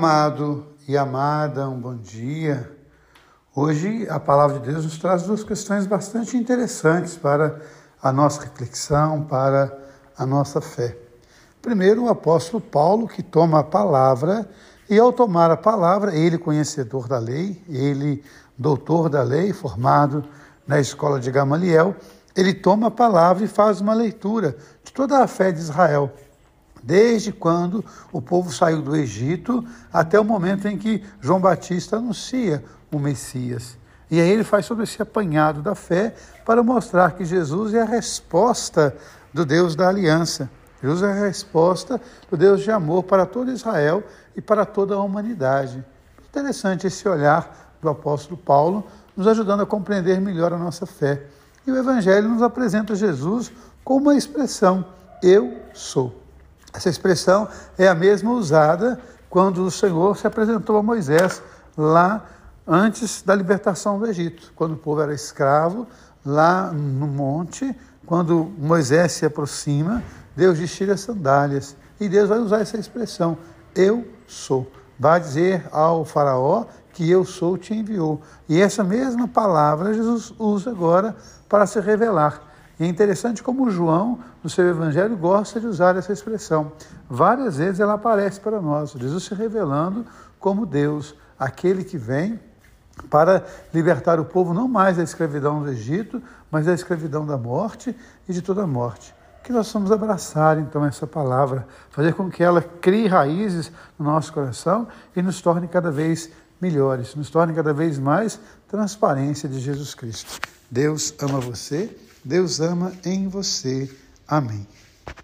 Amado e amada, um bom dia. Hoje a palavra de Deus nos traz duas questões bastante interessantes para a nossa reflexão, para a nossa fé. Primeiro, o apóstolo Paulo, que toma a palavra, e ao tomar a palavra, ele, conhecedor da lei, ele, doutor da lei, formado na escola de Gamaliel, ele toma a palavra e faz uma leitura de toda a fé de Israel desde quando o povo saiu do Egito até o momento em que João Batista anuncia o Messias. E aí ele faz todo esse apanhado da fé para mostrar que Jesus é a resposta do Deus da aliança. Jesus é a resposta do Deus de amor para todo Israel e para toda a humanidade. Interessante esse olhar do apóstolo Paulo, nos ajudando a compreender melhor a nossa fé. E o Evangelho nos apresenta Jesus como uma expressão: Eu sou. Essa expressão é a mesma usada quando o Senhor se apresentou a Moisés lá antes da libertação do Egito, quando o povo era escravo, lá no monte, quando Moisés se aproxima, Deus diz: tira as sandálias. E Deus vai usar essa expressão: Eu sou. Vai dizer ao Faraó que eu sou te enviou. E essa mesma palavra Jesus usa agora para se revelar. E é interessante como João, no seu evangelho, gosta de usar essa expressão. Várias vezes ela aparece para nós, Jesus se revelando como Deus, aquele que vem para libertar o povo não mais da escravidão do Egito, mas da escravidão da morte e de toda a morte. Que nós vamos abraçar então essa palavra, fazer com que ela crie raízes no nosso coração e nos torne cada vez melhores, nos torne cada vez mais transparência de Jesus Cristo. Deus ama você Deus ama em você. Amém.